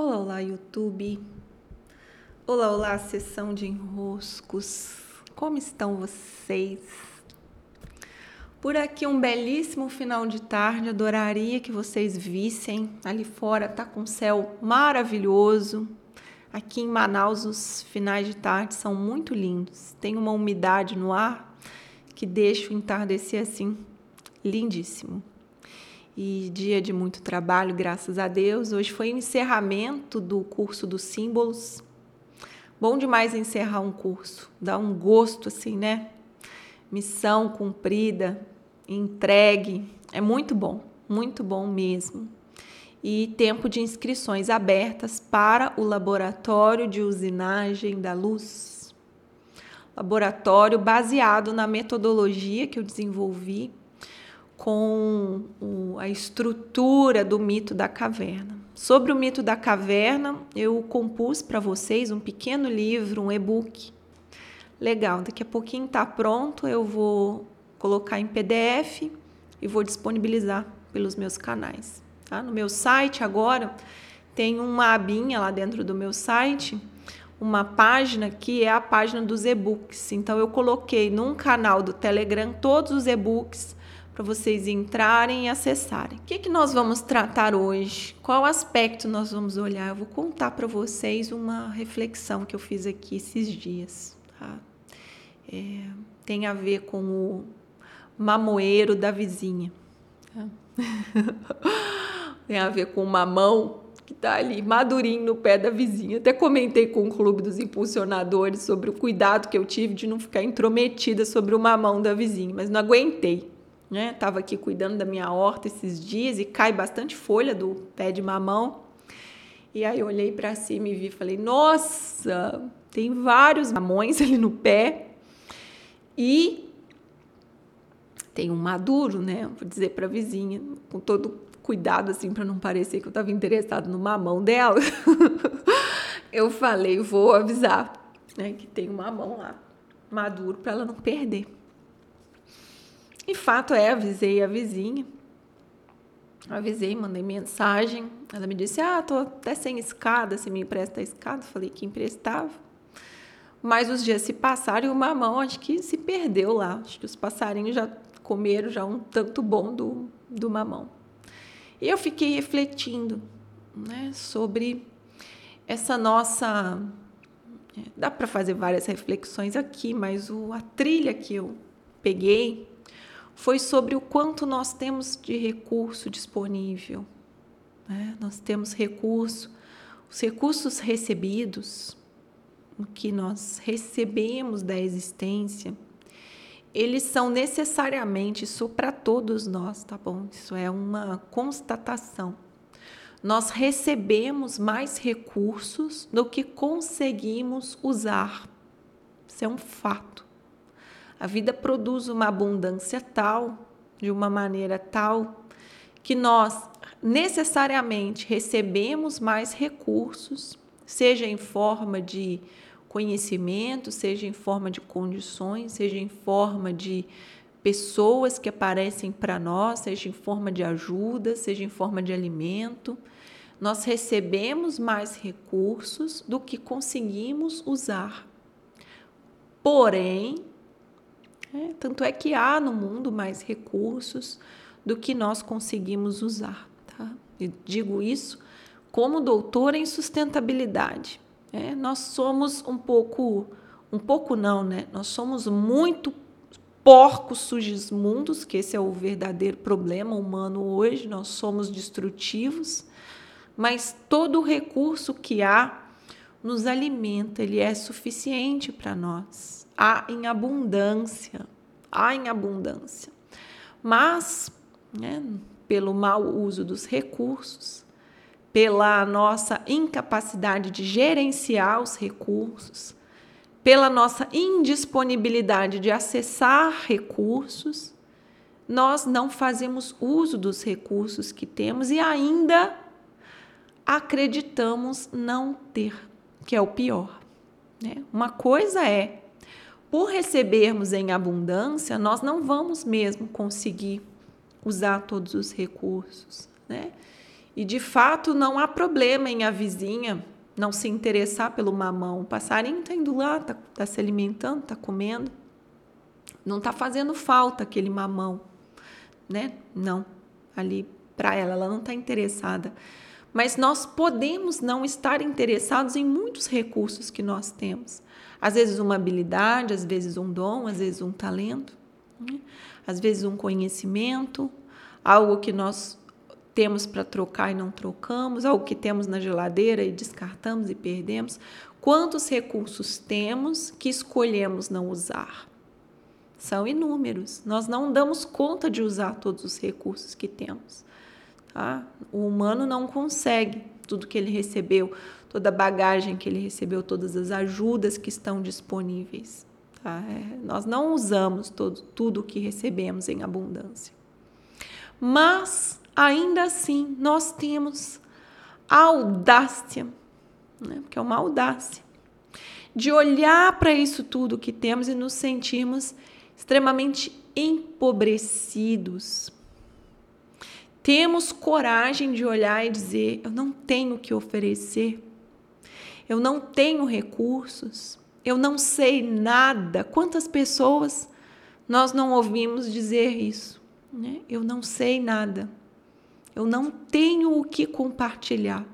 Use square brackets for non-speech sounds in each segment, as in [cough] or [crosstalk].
Olá, olá, YouTube. Olá, olá, sessão de enroscos. Como estão vocês? Por aqui um belíssimo final de tarde. Adoraria que vocês vissem. Ali fora tá com céu maravilhoso. Aqui em Manaus os finais de tarde são muito lindos. Tem uma umidade no ar que deixa o entardecer assim lindíssimo e dia de muito trabalho, graças a Deus. Hoje foi o encerramento do curso dos símbolos. Bom demais encerrar um curso, dá um gosto assim, né? Missão cumprida, entregue, é muito bom, muito bom mesmo. E tempo de inscrições abertas para o laboratório de usinagem da luz. Laboratório baseado na metodologia que eu desenvolvi com a estrutura do mito da caverna. Sobre o mito da caverna, eu compus para vocês um pequeno livro, um e-book. Legal, daqui a pouquinho está pronto, eu vou colocar em PDF e vou disponibilizar pelos meus canais. Tá? No meu site agora tem uma abinha lá dentro do meu site, uma página que é a página dos e-books. Então eu coloquei num canal do Telegram todos os e-books para vocês entrarem e acessarem. O que, que nós vamos tratar hoje? Qual aspecto nós vamos olhar? Eu vou contar para vocês uma reflexão que eu fiz aqui esses dias. Tá? É, tem a ver com o mamoeiro da vizinha. Tá? [laughs] tem a ver com o mamão que está ali madurinho no pé da vizinha. Até comentei com o clube dos impulsionadores sobre o cuidado que eu tive de não ficar intrometida sobre o mamão da vizinha, mas não aguentei né? Tava aqui cuidando da minha horta esses dias e cai bastante folha do pé de mamão. E aí eu olhei para cima e vi, falei: "Nossa, tem vários mamões [laughs] ali no pé". E tem um maduro, né? Vou dizer para a vizinha, com todo cuidado assim para não parecer que eu estava interessado no mamão dela. [laughs] eu falei: "Vou avisar, né, que tem um mamão lá maduro para ela não perder". E fato é, avisei a vizinha. Avisei, mandei mensagem. Ela me disse: Ah, tô até sem escada, se me empresta a escada. Falei que emprestava. Mas os dias se passaram e o mamão acho que se perdeu lá. Acho que os passarinhos já comeram já um tanto bom do, do mamão. E eu fiquei refletindo né, sobre essa nossa. Dá para fazer várias reflexões aqui, mas o, a trilha que eu peguei foi sobre o quanto nós temos de recurso disponível. Né? Nós temos recurso, os recursos recebidos, o que nós recebemos da existência, eles são necessariamente isso para todos nós, tá bom? Isso é uma constatação. Nós recebemos mais recursos do que conseguimos usar. Isso é um fato. A vida produz uma abundância tal, de uma maneira tal, que nós necessariamente recebemos mais recursos, seja em forma de conhecimento, seja em forma de condições, seja em forma de pessoas que aparecem para nós, seja em forma de ajuda, seja em forma de alimento. Nós recebemos mais recursos do que conseguimos usar. Porém, é, tanto é que há no mundo mais recursos do que nós conseguimos usar. Tá? E digo isso como doutora em sustentabilidade. É, nós somos um pouco, um pouco não, né? Nós somos muito porcos sugismundos, que esse é o verdadeiro problema humano hoje. Nós somos destrutivos, mas todo o recurso que há nos alimenta, ele é suficiente para nós há em abundância, há em abundância. Mas, né, pelo mau uso dos recursos, pela nossa incapacidade de gerenciar os recursos, pela nossa indisponibilidade de acessar recursos, nós não fazemos uso dos recursos que temos e ainda acreditamos não ter, que é o pior. Né? Uma coisa é por recebermos em abundância, nós não vamos mesmo conseguir usar todos os recursos, né? E de fato não há problema em a vizinha não se interessar pelo mamão. O passarinho está indo lá, está tá se alimentando, está comendo. Não está fazendo falta aquele mamão, né? Não, ali para ela, ela não está interessada. Mas nós podemos não estar interessados em muitos recursos que nós temos. Às vezes uma habilidade, às vezes um dom, às vezes um talento, né? às vezes um conhecimento, algo que nós temos para trocar e não trocamos, algo que temos na geladeira e descartamos e perdemos. Quantos recursos temos que escolhemos não usar? São inúmeros. Nós não damos conta de usar todos os recursos que temos. Tá? O humano não consegue tudo que ele recebeu, toda a bagagem que ele recebeu, todas as ajudas que estão disponíveis. Tá? É, nós não usamos todo, tudo o que recebemos em abundância. Mas ainda assim nós temos a audácia, né? porque é uma audácia, de olhar para isso tudo que temos e nos sentirmos extremamente empobrecidos. Temos coragem de olhar e dizer: eu não tenho o que oferecer, eu não tenho recursos, eu não sei nada. Quantas pessoas nós não ouvimos dizer isso? Né? Eu não sei nada. Eu não tenho o que compartilhar.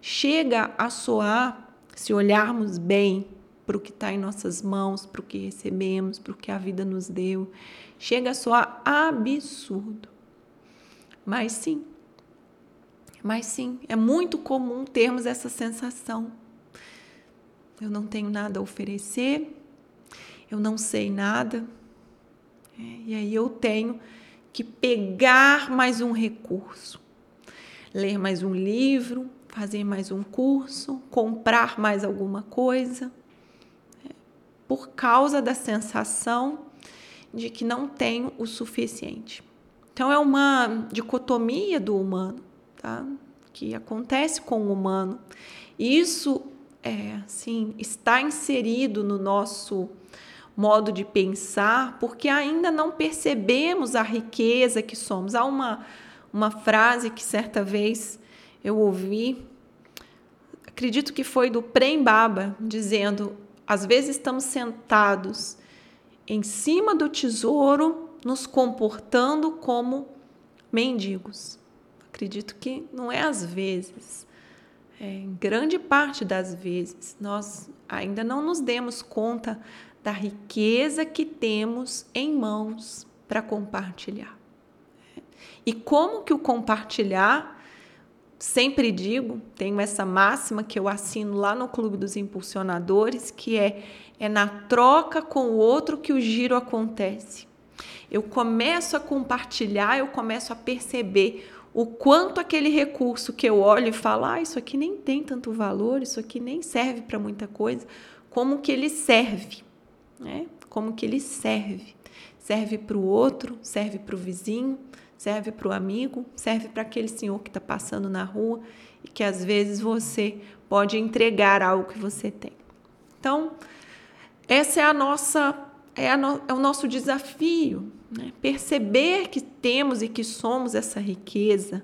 Chega a soar, se olharmos bem para o que está em nossas mãos, para o que recebemos, para o que a vida nos deu, chega a soar absurdo. Mas sim, mas sim, é muito comum termos essa sensação. Eu não tenho nada a oferecer, eu não sei nada, é, e aí eu tenho que pegar mais um recurso, ler mais um livro, fazer mais um curso, comprar mais alguma coisa, é, por causa da sensação de que não tenho o suficiente. Então é uma dicotomia do humano, tá? Que acontece com o humano. Isso é assim, está inserido no nosso modo de pensar, porque ainda não percebemos a riqueza que somos. Há uma, uma frase que certa vez eu ouvi, acredito que foi do Prem Baba, dizendo: às vezes estamos sentados em cima do tesouro, nos comportando como mendigos. Acredito que não é às vezes. É, em grande parte das vezes, nós ainda não nos demos conta da riqueza que temos em mãos para compartilhar. E como que o compartilhar, sempre digo, tenho essa máxima que eu assino lá no Clube dos Impulsionadores, que é é na troca com o outro que o giro acontece. Eu começo a compartilhar, eu começo a perceber o quanto aquele recurso que eu olho e falo, ah, isso aqui nem tem tanto valor, isso aqui nem serve para muita coisa, como que ele serve né? Como que ele serve? Serve para o outro, serve para o vizinho, serve para o amigo, serve para aquele senhor que está passando na rua e que às vezes você pode entregar algo que você tem. Então, essa é a nossa é, no, é o nosso desafio, né? perceber que temos e que somos essa riqueza,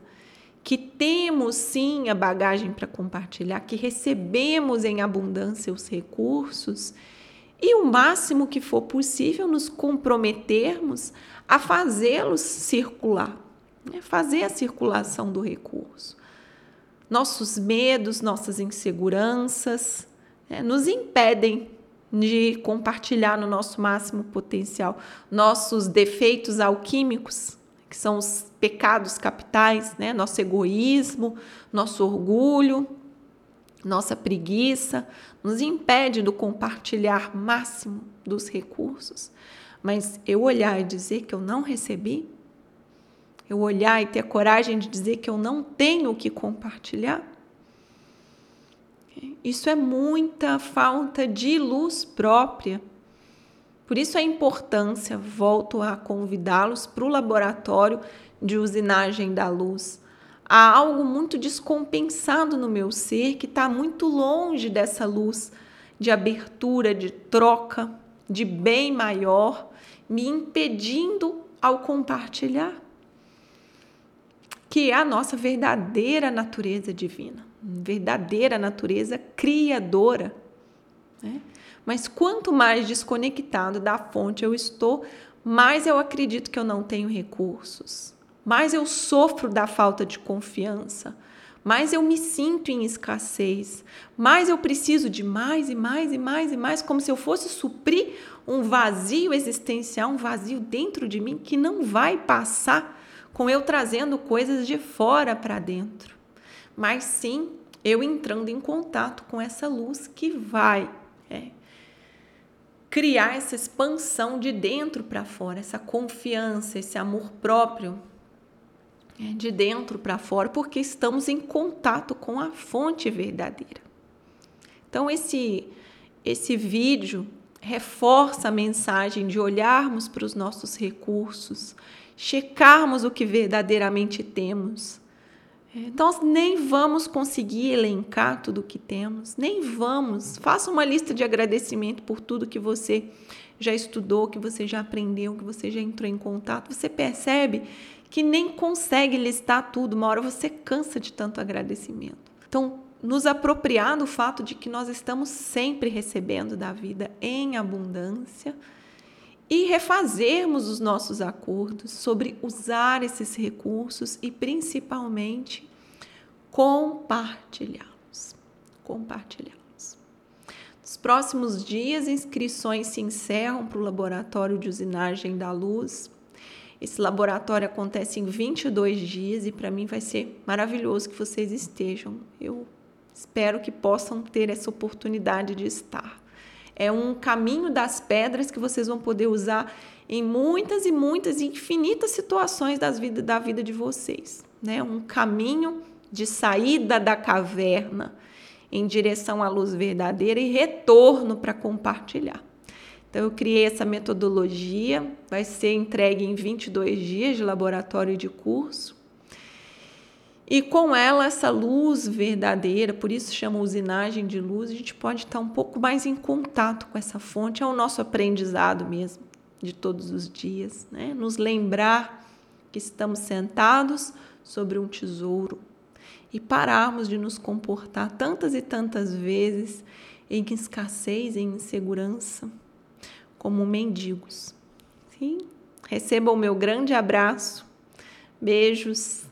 que temos sim a bagagem para compartilhar, que recebemos em abundância os recursos e o máximo que for possível nos comprometermos a fazê-los circular, né? fazer a circulação do recurso. Nossos medos, nossas inseguranças né? nos impedem de compartilhar no nosso máximo potencial nossos defeitos alquímicos, que são os pecados capitais, né? nosso egoísmo, nosso orgulho, nossa preguiça nos impede do compartilhar máximo dos recursos. Mas eu olhar e dizer que eu não recebi, eu olhar e ter a coragem de dizer que eu não tenho o que compartilhar, isso é muita falta de luz própria. Por isso a importância, volto a convidá-los para o laboratório de usinagem da luz há algo muito descompensado no meu ser que está muito longe dessa luz de abertura, de troca, de bem maior, me impedindo ao compartilhar. que é a nossa verdadeira natureza divina, verdadeira natureza criadora. Né? Mas quanto mais desconectado da fonte eu estou, mais eu acredito que eu não tenho recursos, mais eu sofro da falta de confiança, mais eu me sinto em escassez, mais eu preciso de mais e mais e mais e mais, como se eu fosse suprir um vazio existencial, um vazio dentro de mim que não vai passar com eu trazendo coisas de fora para dentro, mas sim eu entrando em contato com essa luz que vai é, criar essa expansão de dentro para fora, essa confiança, esse amor próprio é, de dentro para fora, porque estamos em contato com a fonte verdadeira. Então esse esse vídeo reforça a mensagem de olharmos para os nossos recursos, checarmos o que verdadeiramente temos. Nós nem vamos conseguir elencar tudo o que temos, nem vamos. Faça uma lista de agradecimento por tudo que você já estudou, que você já aprendeu, que você já entrou em contato. Você percebe que nem consegue listar tudo, uma hora você cansa de tanto agradecimento. Então, nos apropriar do fato de que nós estamos sempre recebendo da vida em abundância e refazermos os nossos acordos sobre usar esses recursos e principalmente compartilhá-los. Compartilhá-los. Nos próximos dias, inscrições se encerram para o laboratório de usinagem da luz. Esse laboratório acontece em 22 dias e para mim vai ser maravilhoso que vocês estejam. Eu espero que possam ter essa oportunidade de estar é um caminho das pedras que vocês vão poder usar em muitas e muitas e infinitas situações das vida, da vida de vocês. Né? Um caminho de saída da caverna em direção à luz verdadeira e retorno para compartilhar. Então, eu criei essa metodologia, vai ser entregue em 22 dias de laboratório de curso. E com ela, essa luz verdadeira, por isso chama usinagem de luz, a gente pode estar um pouco mais em contato com essa fonte, é o nosso aprendizado mesmo, de todos os dias, né? Nos lembrar que estamos sentados sobre um tesouro e pararmos de nos comportar tantas e tantas vezes em escassez, em insegurança, como mendigos. Sim? Recebam o meu grande abraço, beijos